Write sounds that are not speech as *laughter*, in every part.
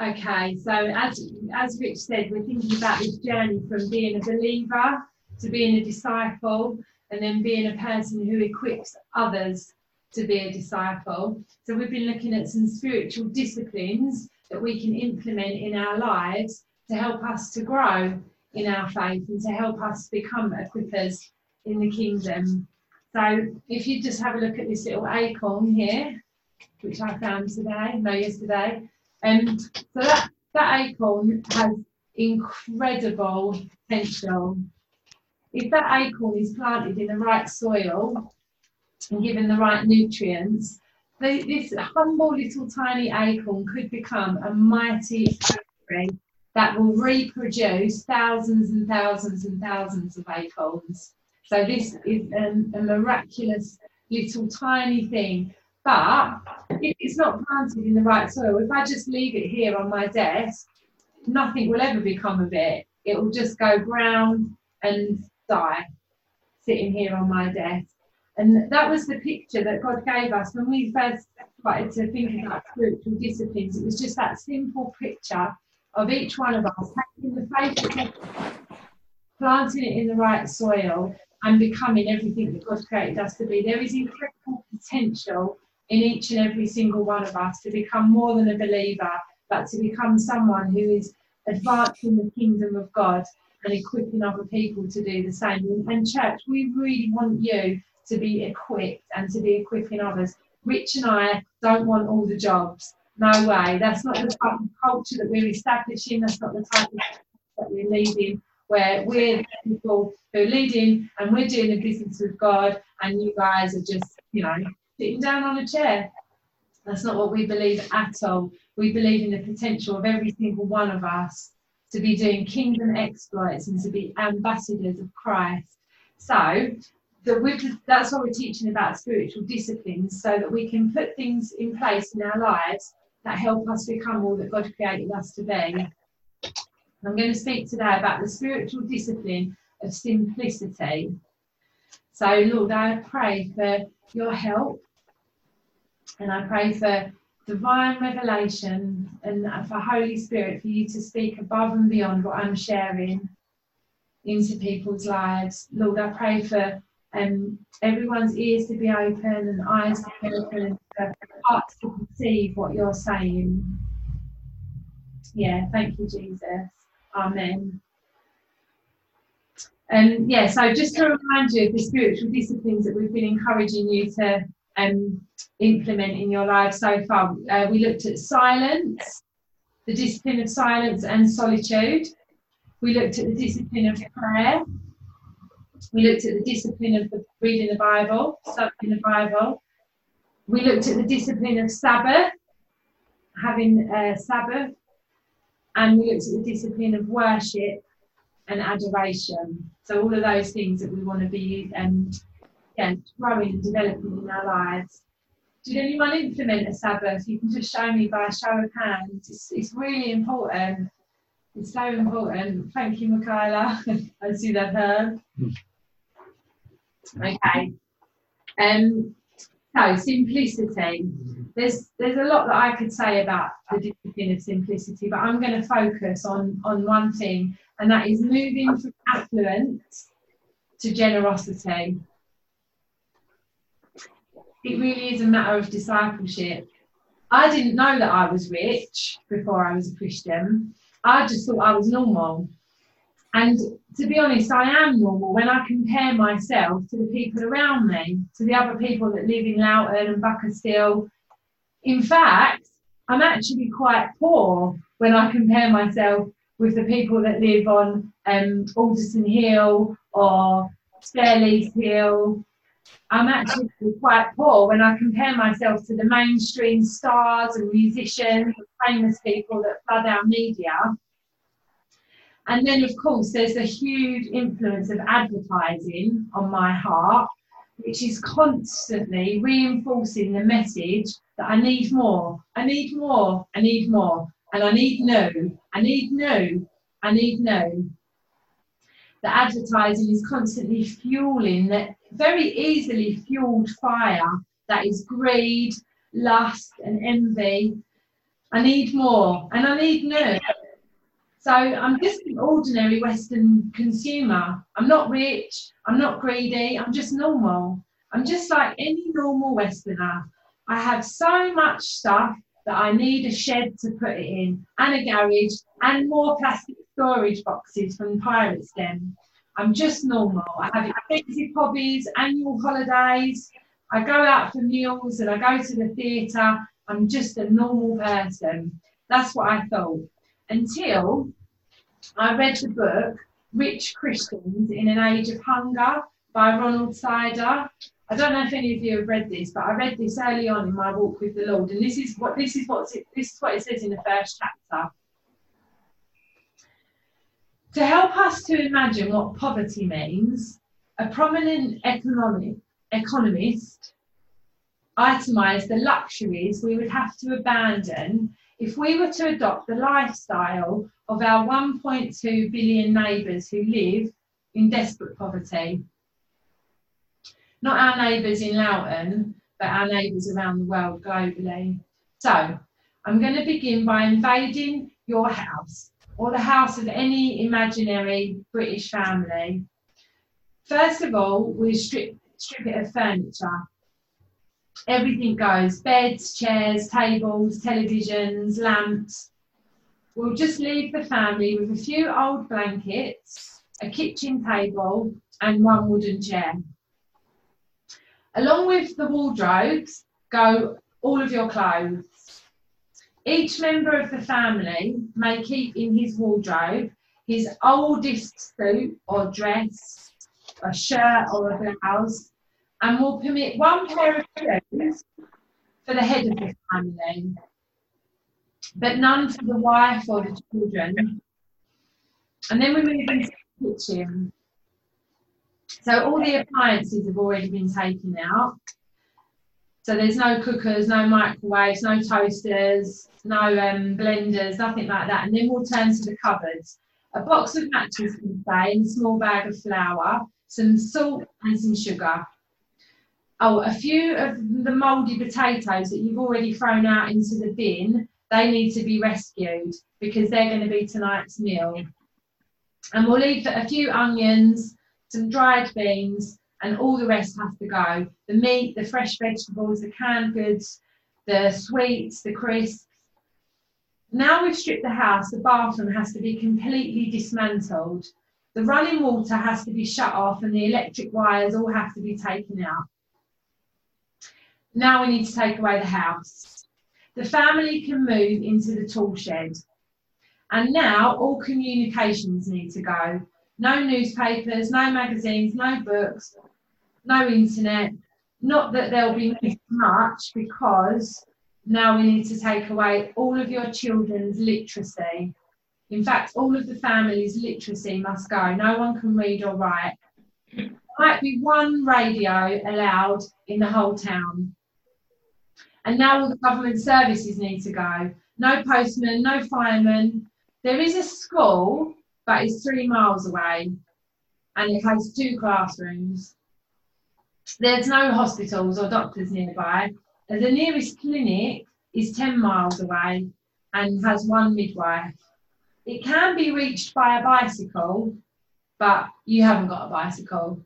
Okay, so as as Rich said, we're thinking about this journey from being a believer to being a disciple, and then being a person who equips others to be a disciple. So we've been looking at some spiritual disciplines that we can implement in our lives to help us to grow in our faith and to help us become equippers in the kingdom. So if you just have a look at this little acorn here, which I found today, no, yesterday. And so that, that acorn has incredible potential. If that acorn is planted in the right soil and given the right nutrients, the, this humble little tiny acorn could become a mighty tree that will reproduce thousands and thousands and thousands of acorns. So this is a, a miraculous little tiny thing but if it's not planted in the right soil, if I just leave it here on my desk, nothing will ever become of it. It will just go brown and die sitting here on my desk. And that was the picture that God gave us when we first started to think about spiritual disciplines. It was just that simple picture of each one of us taking the faith planting it in the right soil and becoming everything that God created us to be. There is incredible potential in each and every single one of us to become more than a believer, but to become someone who is advancing the kingdom of God and equipping other people to do the same. And, church, we really want you to be equipped and to be equipping others. Rich and I don't want all the jobs. No way. That's not the type of culture that we're establishing. That's not the type of that we're leading, where we're the people who are leading and we're doing the business with God, and you guys are just, you know, sitting down on a chair. That's not what we believe at all. We believe in the potential of every single one of us to be doing kingdom exploits and to be ambassadors of Christ. So the, that's what we're teaching about spiritual disciplines so that we can put things in place in our lives that help us become all that God created us to be. I'm going to speak today about the spiritual discipline of simplicity. So, Lord, I pray for your help and I pray for divine revelation and for Holy Spirit for you to speak above and beyond what I'm sharing into people's lives. Lord, I pray for um, everyone's ears to be open and eyes to be open and hearts to perceive what you're saying. Yeah, thank you, Jesus. Amen. And um, yeah, so just to remind you of the spiritual disciplines that we've been encouraging you to um, implement in your life so far. Uh, we looked at silence, the discipline of silence and solitude. We looked at the discipline of prayer. We looked at the discipline of the, reading the Bible, studying the Bible. We looked at the discipline of Sabbath, having a Sabbath. And we looked at the discipline of worship and adoration. So all of those things that we want to be um, yeah, growing and developing in our lives. Did anyone implement a Sabbath? You can just show me by a show of hands. It's, it's really important. It's so important. Thank you, Michaela. *laughs* I see that her. Okay. Um, so simplicity. There's there's a lot that I could say about the discipline of simplicity, but I'm going to focus on on one thing, and that is moving from affluence to generosity it really is a matter of discipleship. I didn't know that I was rich before I was a Christian. I just thought I was normal. And to be honest, I am normal when I compare myself to the people around me, to the other people that live in Loughton and Buckhurst. In fact, I'm actually quite poor when I compare myself with the people that live on um, Alderton Hill or Stairleys Hill I'm actually quite poor when I compare myself to the mainstream stars and musicians and famous people that flood our media. And then, of course, there's a huge influence of advertising on my heart, which is constantly reinforcing the message that I need more, I need more, I need more, and I need new, I need new, I need new. The advertising is constantly fueling that very easily fueled fire that is greed, lust, and envy. I need more and I need new. So I'm just an ordinary Western consumer. I'm not rich, I'm not greedy, I'm just normal. I'm just like any normal Westerner. I have so much stuff that I need a shed to put it in, and a garage, and more plastic storage boxes from Pirates Den. I'm just normal. I have expensive hobbies, annual holidays. I go out for meals and I go to the theatre. I'm just a normal person. That's what I thought. Until I read the book Rich Christians in an Age of Hunger by Ronald Sider. I don't know if any of you have read this, but I read this early on in my walk with the Lord, and this is what this is what it, this is what it says in the first chapter. To help us to imagine what poverty means, a prominent economic economist itemized the luxuries we would have to abandon if we were to adopt the lifestyle of our 1.2 billion neighbours who live in desperate poverty not our neighbours in Loughton, but our neighbours around the world globally. So I'm going to begin by invading your house or the house of any imaginary British family. First of all, we strip, strip it of furniture. Everything goes beds, chairs, tables, televisions, lamps. We'll just leave the family with a few old blankets, a kitchen table, and one wooden chair. Along with the wardrobes go all of your clothes. Each member of the family may keep in his wardrobe his oldest suit or dress, a shirt or a blouse, and will permit one pair of shoes for the head of the family, but none for the wife or the children. And then we move into the kitchen. So all the appliances have already been taken out. So there's no cookers, no microwaves, no toasters, no um, blenders, nothing like that. And then we'll turn to the cupboards. A box of matches can stay, and a small bag of flour, some salt and some sugar. Oh, a few of the mouldy potatoes that you've already thrown out into the bin, they need to be rescued because they're going to be tonight's meal. And we'll leave a few onions, some dried beans, and all the rest has to go. The meat, the fresh vegetables, the canned goods, the sweets, the crisps. Now we've stripped the house, the bathroom has to be completely dismantled. The running water has to be shut off and the electric wires all have to be taken out. Now we need to take away the house. The family can move into the tool shed. And now all communications need to go no newspapers, no magazines, no books, no internet. Not that there'll be much because now we need to take away all of your children's literacy. In fact, all of the family's literacy must go. No one can read or write. There might be one radio allowed in the whole town. And now all the government services need to go. No postman, no fireman. There is a school but it's three miles away and it has two classrooms. There's no hospitals or doctors nearby. The nearest clinic is 10 miles away and has one midwife. It can be reached by a bicycle, but you haven't got a bicycle.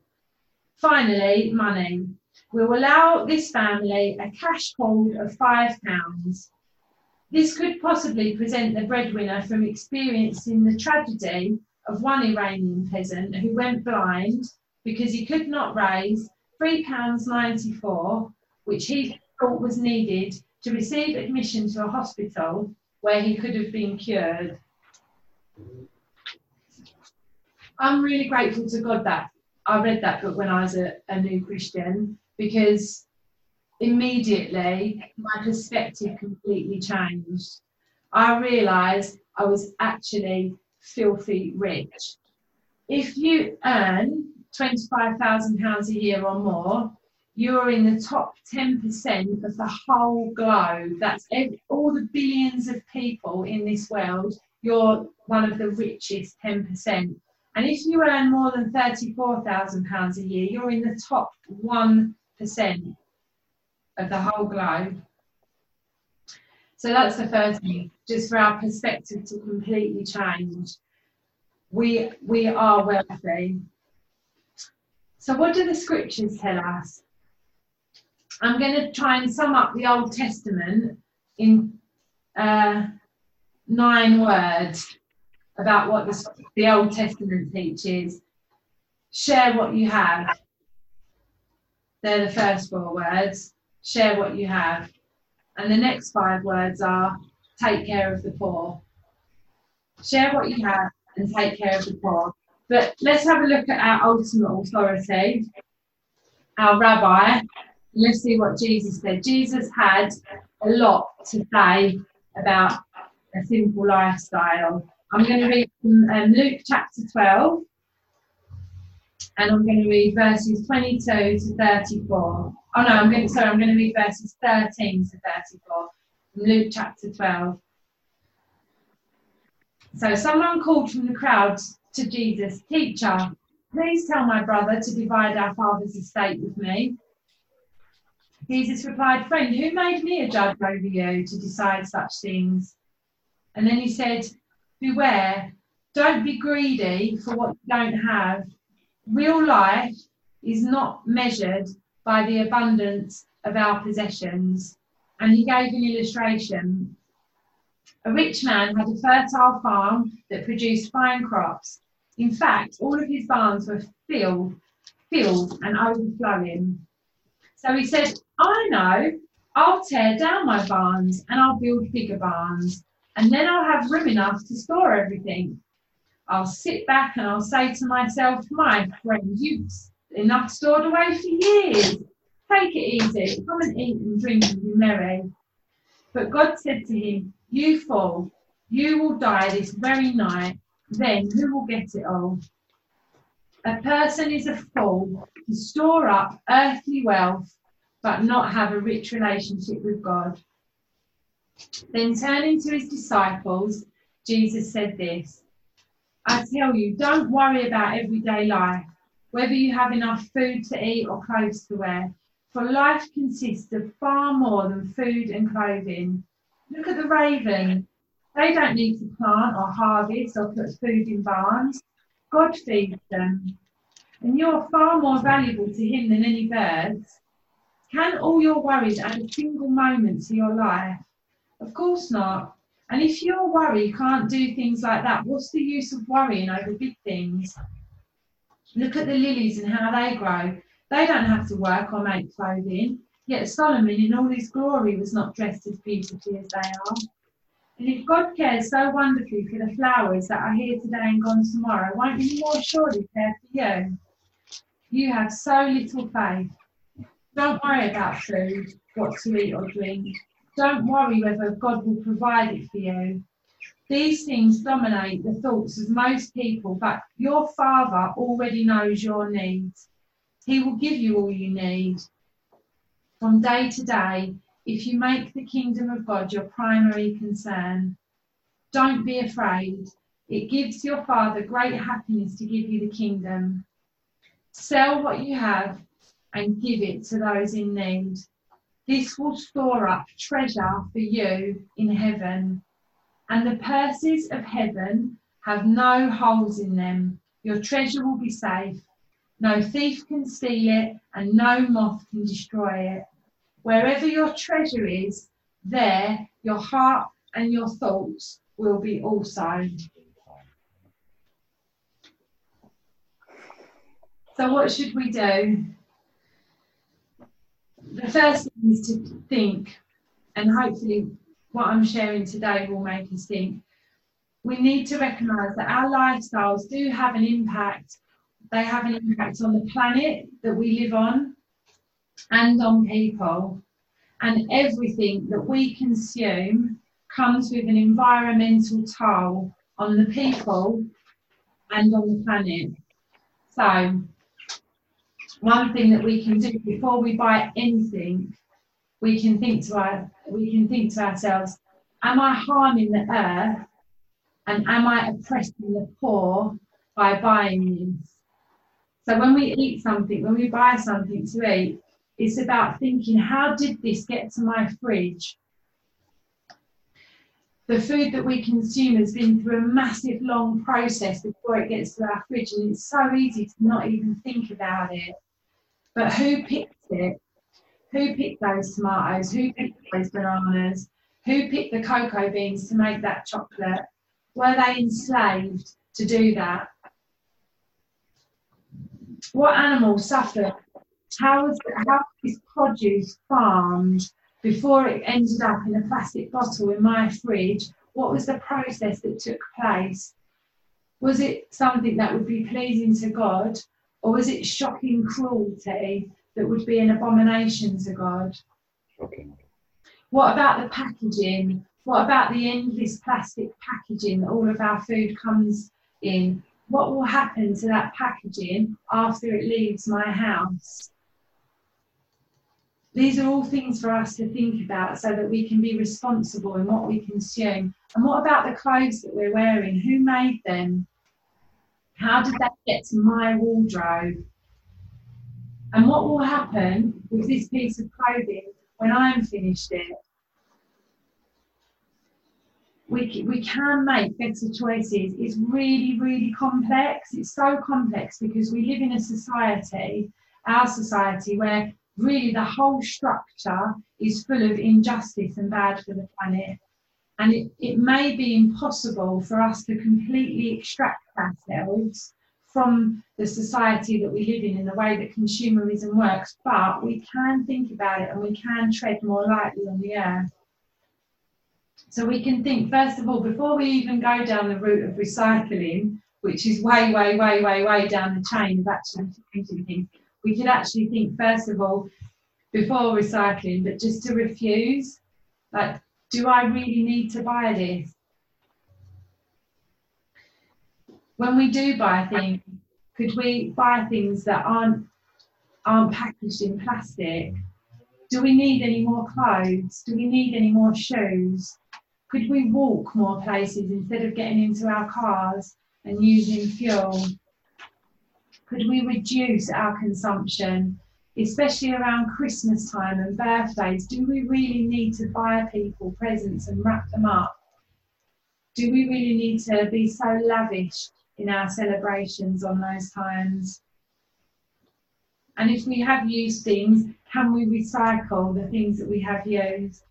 Finally, money. We'll allow this family a cash hold of £5 this could possibly present the breadwinner from experiencing the tragedy of one Iranian peasant who went blind because he could not raise £3.94, which he thought was needed to receive admission to a hospital where he could have been cured. I'm really grateful to God that I read that book when I was a, a new Christian because immediately my perspective completely changed. I realised I was actually filthy rich. If you earn £25,000 a year or more, you're in the top 10% of the whole globe. That's every, all the billions of people in this world. You're one of the richest 10%. And if you earn more than £34,000 a year, you're in the top 1% of the whole globe. So that's the first thing, just for our perspective to completely change. We we are wealthy. So what do the scriptures tell us? I'm going to try and sum up the Old Testament in uh, nine words about what the, the Old Testament teaches. Share what you have. They're the first four words. Share what you have. And the next five words are take care of the poor. Share what you have and take care of the poor. But let's have a look at our ultimate authority, our rabbi. Let's see what Jesus said. Jesus had a lot to say about a simple lifestyle. I'm going to read from um, Luke chapter 12, and I'm going to read verses 22 to 34. Oh no, I'm going to, sorry, I'm going to read verses 13 to 34 from Luke chapter 12. So someone called from the crowd to Jesus, Teacher, please tell my brother to divide our father's estate with me. Jesus replied, Friend, who made me a judge over you to decide such things? And then he said, Beware, don't be greedy for what you don't have. Real life is not measured by the abundance of our possessions. And he gave an illustration. A rich man had a fertile farm that produced fine crops. In fact, all of his barns were filled, filled and overflowing. So he said, I know, I'll tear down my barns and I'll build bigger barns, and then I'll have room enough to store everything. I'll sit back and I'll say to myself, my friend, you've enough stored away for years. Take it easy, come and eat and drink and be merry. But God said to him, You fool, you will die this very night. Then who will get it all? A person is a fool to store up earthly wealth but not have a rich relationship with God. Then turning to his disciples, Jesus said this I tell you, don't worry about everyday life, whether you have enough food to eat or clothes to wear, for life consists of far more than food and clothing. Look at the raven. They don't need to plant or harvest or put food in barns. God feeds them. And you're far more valuable to Him than any birds. Can all your worries add a single moment to your life? Of course not. And if your worry can't do things like that, what's the use of worrying over big things? Look at the lilies and how they grow. They don't have to work or make clothing. Yet Solomon, in all his glory, was not dressed as beautifully as they are. And if God cares so wonderfully for the flowers that are here today and gone tomorrow, won't He more surely care for you? You have so little faith. Don't worry about food, what to eat or drink. Don't worry whether God will provide it for you. These things dominate the thoughts of most people, but your Father already knows your needs. He will give you all you need. From day to day, if you make the kingdom of God your primary concern, don't be afraid. It gives your Father great happiness to give you the kingdom. Sell what you have and give it to those in need. This will store up treasure for you in heaven. And the purses of heaven have no holes in them. Your treasure will be safe. No thief can steal it, and no moth can destroy it. Wherever your treasure is, there your heart and your thoughts will be also. So, what should we do? the first thing is to think, and hopefully, what I'm sharing today will make us think. We need to recognize that our lifestyles do have an impact. They have an impact on the planet that we live on and on people. And everything that we consume comes with an environmental toll on the people and on the planet. So, one thing that we can do before we buy anything, we can think to our, we can think to ourselves, am I harming the earth and am I oppressing the poor by buying this? So when we eat something, when we buy something to eat, it's about thinking, how did this get to my fridge? the food that we consume has been through a massive long process before it gets to our fridge and it's so easy to not even think about it but who picked it who picked those tomatoes? Who picked those bananas? Who picked the cocoa beans to make that chocolate? Were they enslaved to do that? What animal suffered? How was how was produce farmed before it ended up in a plastic bottle in my fridge, what was the process that took place? Was it something that would be pleasing to God, or was it shocking cruelty that would be an abomination to God? Okay. What about the packaging? What about the endless plastic packaging that all of our food comes in? What will happen to that packaging after it leaves my house? These are all things for us to think about so that we can be responsible in what we consume. And what about the clothes that we're wearing? Who made them? How did that get to my wardrobe? And what will happen with this piece of clothing when I'm finished it? We, we can make better choices. It's really, really complex. It's so complex because we live in a society, our society, where really the whole structure is full of injustice and bad for the planet. And it, it may be impossible for us to completely extract ourselves from the society that we live in in the way that consumerism works, but we can think about it and we can tread more lightly on the earth. So we can think, first of all, before we even go down the route of recycling, which is way, way, way, way, way down the chain of actually changing things, we could actually think first of all before recycling, but just to refuse. Like, do I really need to buy this? When we do buy things, could we buy things that aren't aren't packaged in plastic? Do we need any more clothes? Do we need any more shoes? Could we walk more places instead of getting into our cars and using fuel? Could we reduce our consumption, especially around Christmas time and birthdays? Do we really need to buy people presents and wrap them up? Do we really need to be so lavish in our celebrations on those times? And if we have used things, can we recycle the things that we have used?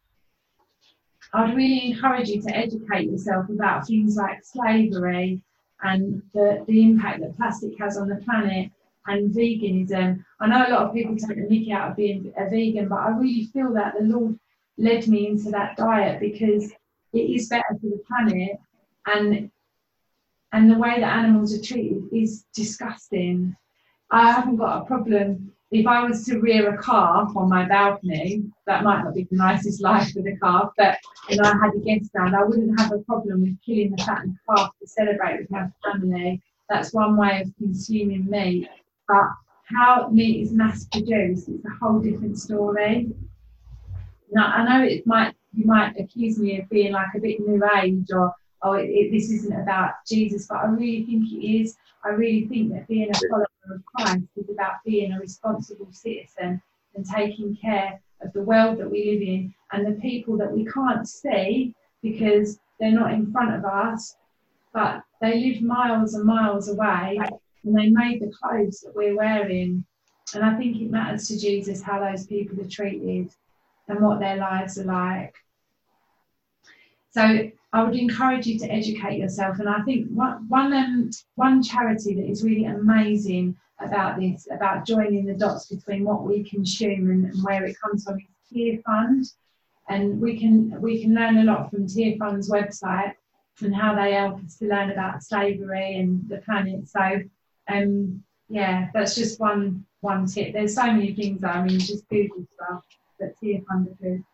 I'd really encourage you to educate yourself about things like slavery and the, the impact that plastic has on the planet and veganism. I know a lot of people take the mickey out of being a vegan, but I really feel that the Lord led me into that diet because it is better for the planet and and the way that animals are treated is disgusting. I haven't got a problem if I was to rear a calf on my balcony, that might not be the nicest *laughs* life for the calf, but if I had a guest round, I wouldn't have a problem with killing the fattened calf to celebrate with my family. That's one way of consuming meat. But how meat is mass produced is a whole different story. Now I know it might you might accuse me of being like a bit new age or oh it, it, this isn't about Jesus, but I really think it is. I really think that being a follower of Christ is about being a responsible citizen and taking care of the world that we live in and the people that we can't see because they're not in front of us, but they live miles and miles away and they made the clothes that we're wearing. And I think it matters to Jesus how those people are treated and what their lives are like. So I would encourage you to educate yourself. And I think one, one, um, one charity that is really amazing about this, about joining the dots between what we consume and, and where it comes from, is Tearfund. And we can we can learn a lot from Tearfund's website and how they help us to learn about slavery and the planet. So, um, yeah, that's just one one tip. There's so many things. I mean, just Google stuff that Tearfund are good.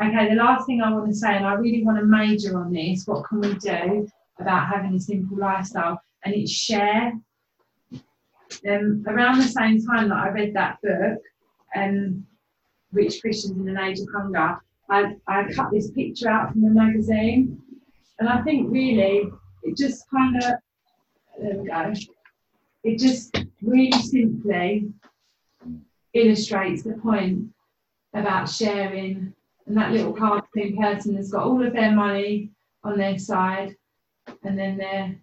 Okay, the last thing I want to say, and I really want to major on this, what can we do about having a simple lifestyle? And it's share. Um, around the same time that I read that book, um, Rich Christians in an Age of Hunger, I, I cut this picture out from the magazine. And I think really it just kind of, there we go, it just really simply illustrates the point about sharing and that little cartoon person has got all of their money on their side, and then they're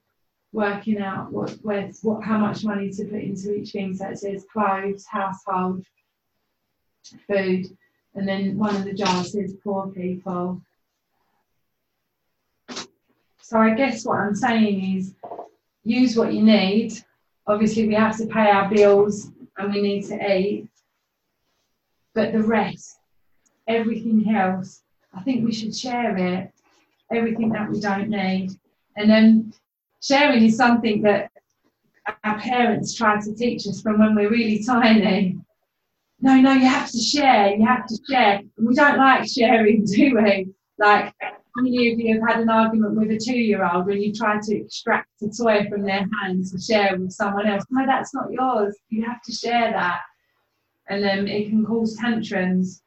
working out what, where, what, how much money to put into each thing. So it says clothes, household, food, and then one of the jars says poor people. So I guess what I'm saying is use what you need. Obviously, we have to pay our bills and we need to eat. But the rest, everything else, I think we should share it. Everything that we don't need. And then sharing is something that our parents try to teach us from when we're really tiny. No, no, you have to share, you have to share. We don't like sharing, *laughs* do we? Like, how many of you have had an argument with a two year old when you try to extract a toy from their hands to share with someone else? No, that's not yours. You have to share that. And then um, it can cause tantrums.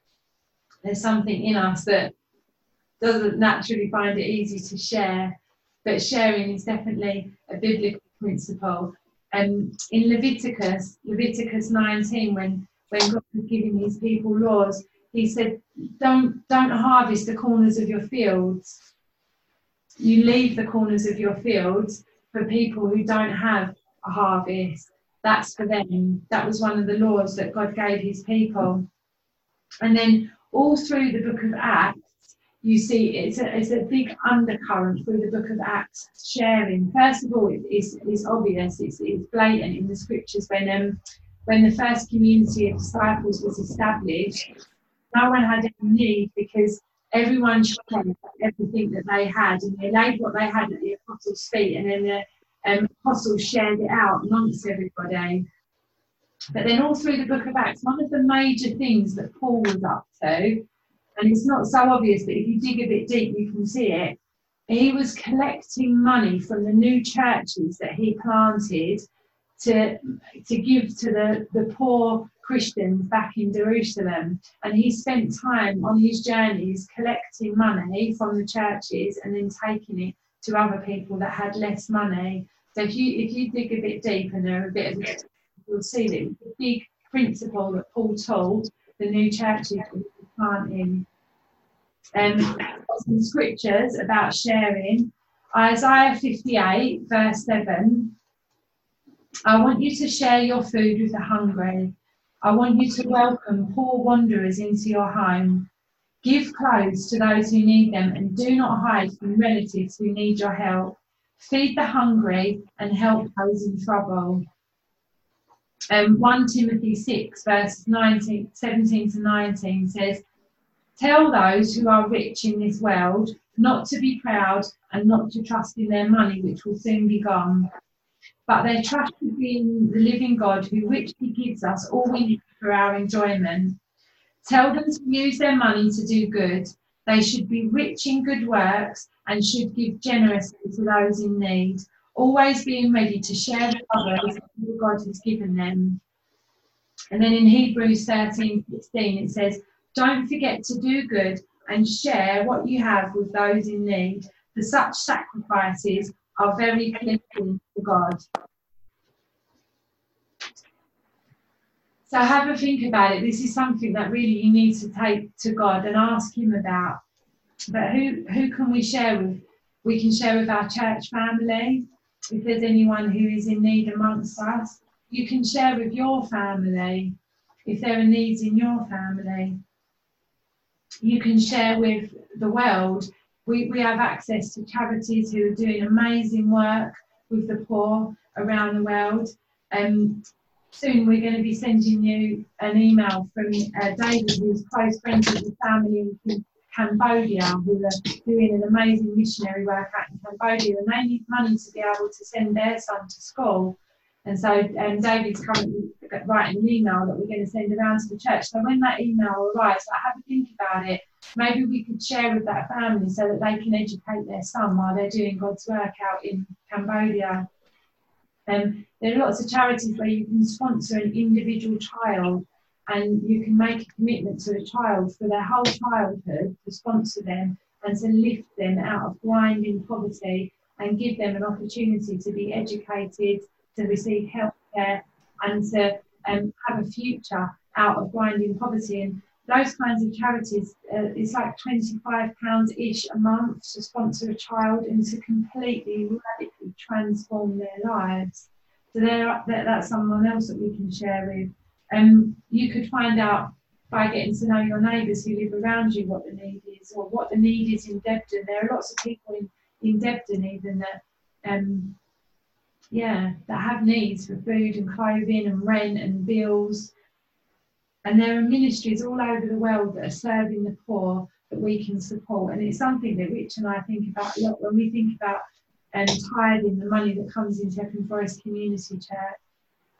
There's something in us that doesn't naturally find it easy to share but sharing is definitely a biblical principle. Um, in Leviticus, Leviticus 19, when, when God was giving his people laws, he said, don't, don't harvest the corners of your fields. You leave the corners of your fields for people who don't have a harvest. That's for them. That was one of the laws that God gave his people. And then all through the book of Acts, you see it's a, it's a big undercurrent through the book of Acts sharing. First of all, it, it's, it's obvious, it's, it's blatant in the scriptures when um, when the first community of disciples was established, no one had any need because everyone shared everything that they had and they laid what they had at the apostles' feet and then the um, apostles shared it out amongst everybody. But then all through the book of Acts, one of the major things that Paul was up to and it's not so obvious, but if you dig a bit deep, you can see it. He was collecting money from the new churches that he planted to, to give to the, the poor Christians back in Jerusalem. And he spent time on his journeys collecting money from the churches and then taking it to other people that had less money. So if you if you dig a bit deep and there are a bit of you'll see the big principle that Paul told the new churches planting. Um, some scriptures about sharing. Isaiah 58, verse 7. I want you to share your food with the hungry. I want you to welcome poor wanderers into your home. Give clothes to those who need them and do not hide from relatives who need your help. Feed the hungry and help those in trouble. Um, 1 Timothy 6, verse 19, 17 to 19 says, Tell those who are rich in this world not to be proud and not to trust in their money, which will soon be gone. But their trust should be in the living God who richly gives us all we need for our enjoyment. Tell them to use their money to do good. They should be rich in good works and should give generously to those in need, always being ready to share with others what God has given them. And then in Hebrews 13 16, it says, don't forget to do good and share what you have with those in need, for such sacrifices are very pleasing to God. So have a think about it. This is something that really you need to take to God and ask Him about. But who who can we share with? We can share with our church family. If there's anyone who is in need amongst us, you can share with your family. If there are needs in your family, you can share with the world. We, we have access to charities who are doing amazing work with the poor around the world. Um, soon we're going to be sending you an email from uh, David, who's close friends with the family in Cambodia, who are doing an amazing missionary work out in Cambodia, and they need money to be able to send their son to school. And so um, David's currently writing an email that we're going to send around to the church. So when that email arrives, I have a think about it. Maybe we could share with that family so that they can educate their son while they're doing God's work out in Cambodia. Um, there are lots of charities where you can sponsor an individual child and you can make a commitment to a child for their whole childhood to sponsor them and to lift them out of blinding poverty and give them an opportunity to be educated to receive health care and to um, have a future out of grinding poverty. And those kinds of charities, uh, it's like £25 each a month to sponsor a child and to completely, radically transform their lives. So that's someone else that we can share with. Um, you could find out by getting to know your neighbours who live around you what the need is or what the need is in Debden. There are lots of people in, in Debden even that um yeah, that have needs for food and clothing and rent and bills. And there are ministries all over the world that are serving the poor that we can support. And it's something that Rich and I think about a lot when we think about um, tithing the money that comes into Epping Forest Community Church.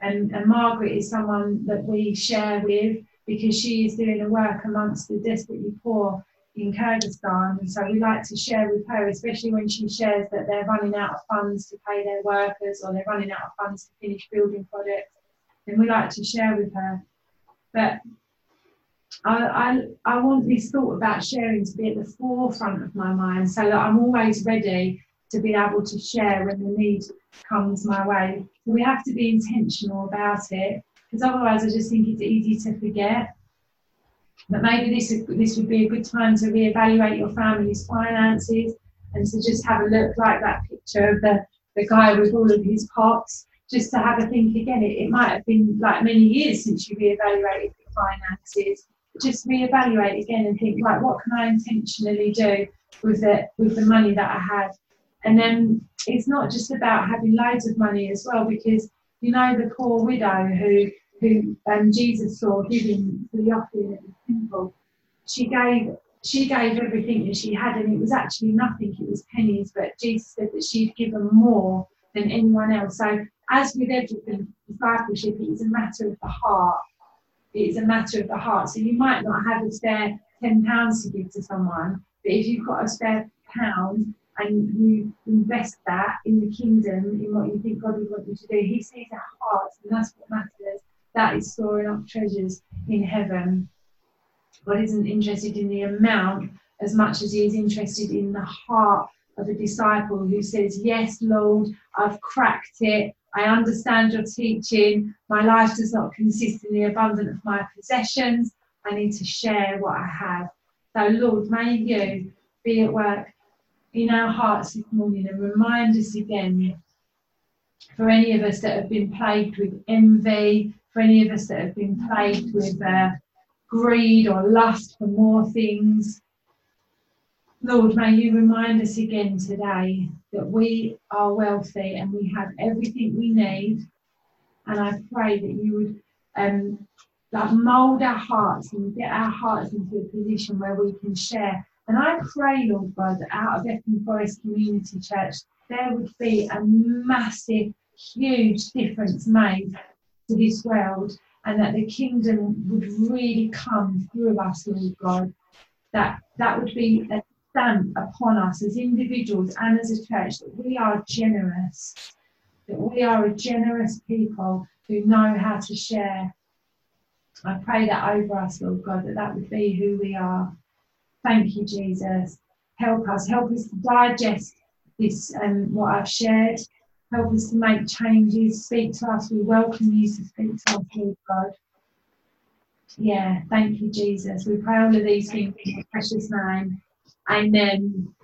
And, and Margaret is someone that we share with because she is doing a work amongst the desperately poor in Kurdistan. And so we like to share with her, especially when she shares that they're running out of funds to pay their workers or they're running out of funds to finish building projects. Then we like to share with her. But I, I, I want this thought about sharing to be at the forefront of my mind so that I'm always ready to be able to share when the need comes my way. So we have to be intentional about it because otherwise I just think it's easy to forget. But maybe this is, this would be a good time to reevaluate your family's finances and to just have a look like that picture of the, the guy with all of his pots, just to have a think again. It, it might have been like many years since you reevaluated your finances. Just reevaluate again and think, like, what can I intentionally do with the with the money that I have? And then it's not just about having loads of money as well, because you know the poor widow who who um, Jesus saw giving the offering at the temple. She gave she gave everything that she had, and it was actually nothing. It was pennies, but Jesus said that she'd given more than anyone else. So, as with everything, discipleship it is a matter of the heart. It is a matter of the heart. So you might not have a spare ten pounds to give to someone, but if you've got a spare pound and you invest that in the kingdom, in what you think God would want you to do, He sees our hearts, and that's what matters that is storing up treasures in heaven. God isn't interested in the amount as much as he is interested in the heart of a disciple who says, Yes, Lord, I've cracked it. I understand your teaching. My life does not consist in the abundance of my possessions. I need to share what I have. So, Lord, may you be at work in our hearts this morning and remind us again for any of us that have been plagued with envy, for any of us that have been plagued with uh, greed or lust for more things. Lord, may you remind us again today that we are wealthy and we have everything we need. And I pray that you would um, like mold our hearts and get our hearts into a position where we can share. And I pray, Lord God, that out of Epping Forest Community Church, there would be a massive, huge difference made to this world and that the kingdom would really come through us, Lord God. That that would be a stamp upon us as individuals and as a church that we are generous, that we are a generous people who know how to share. I pray that over us, Lord God, that that would be who we are. Thank you, Jesus. Help us, help us to digest this and um, what I've shared Help us to make changes. Speak to us. We welcome you to speak to us, Lord God. Yeah, thank you, Jesus. We pray all of these things in your precious name. Amen.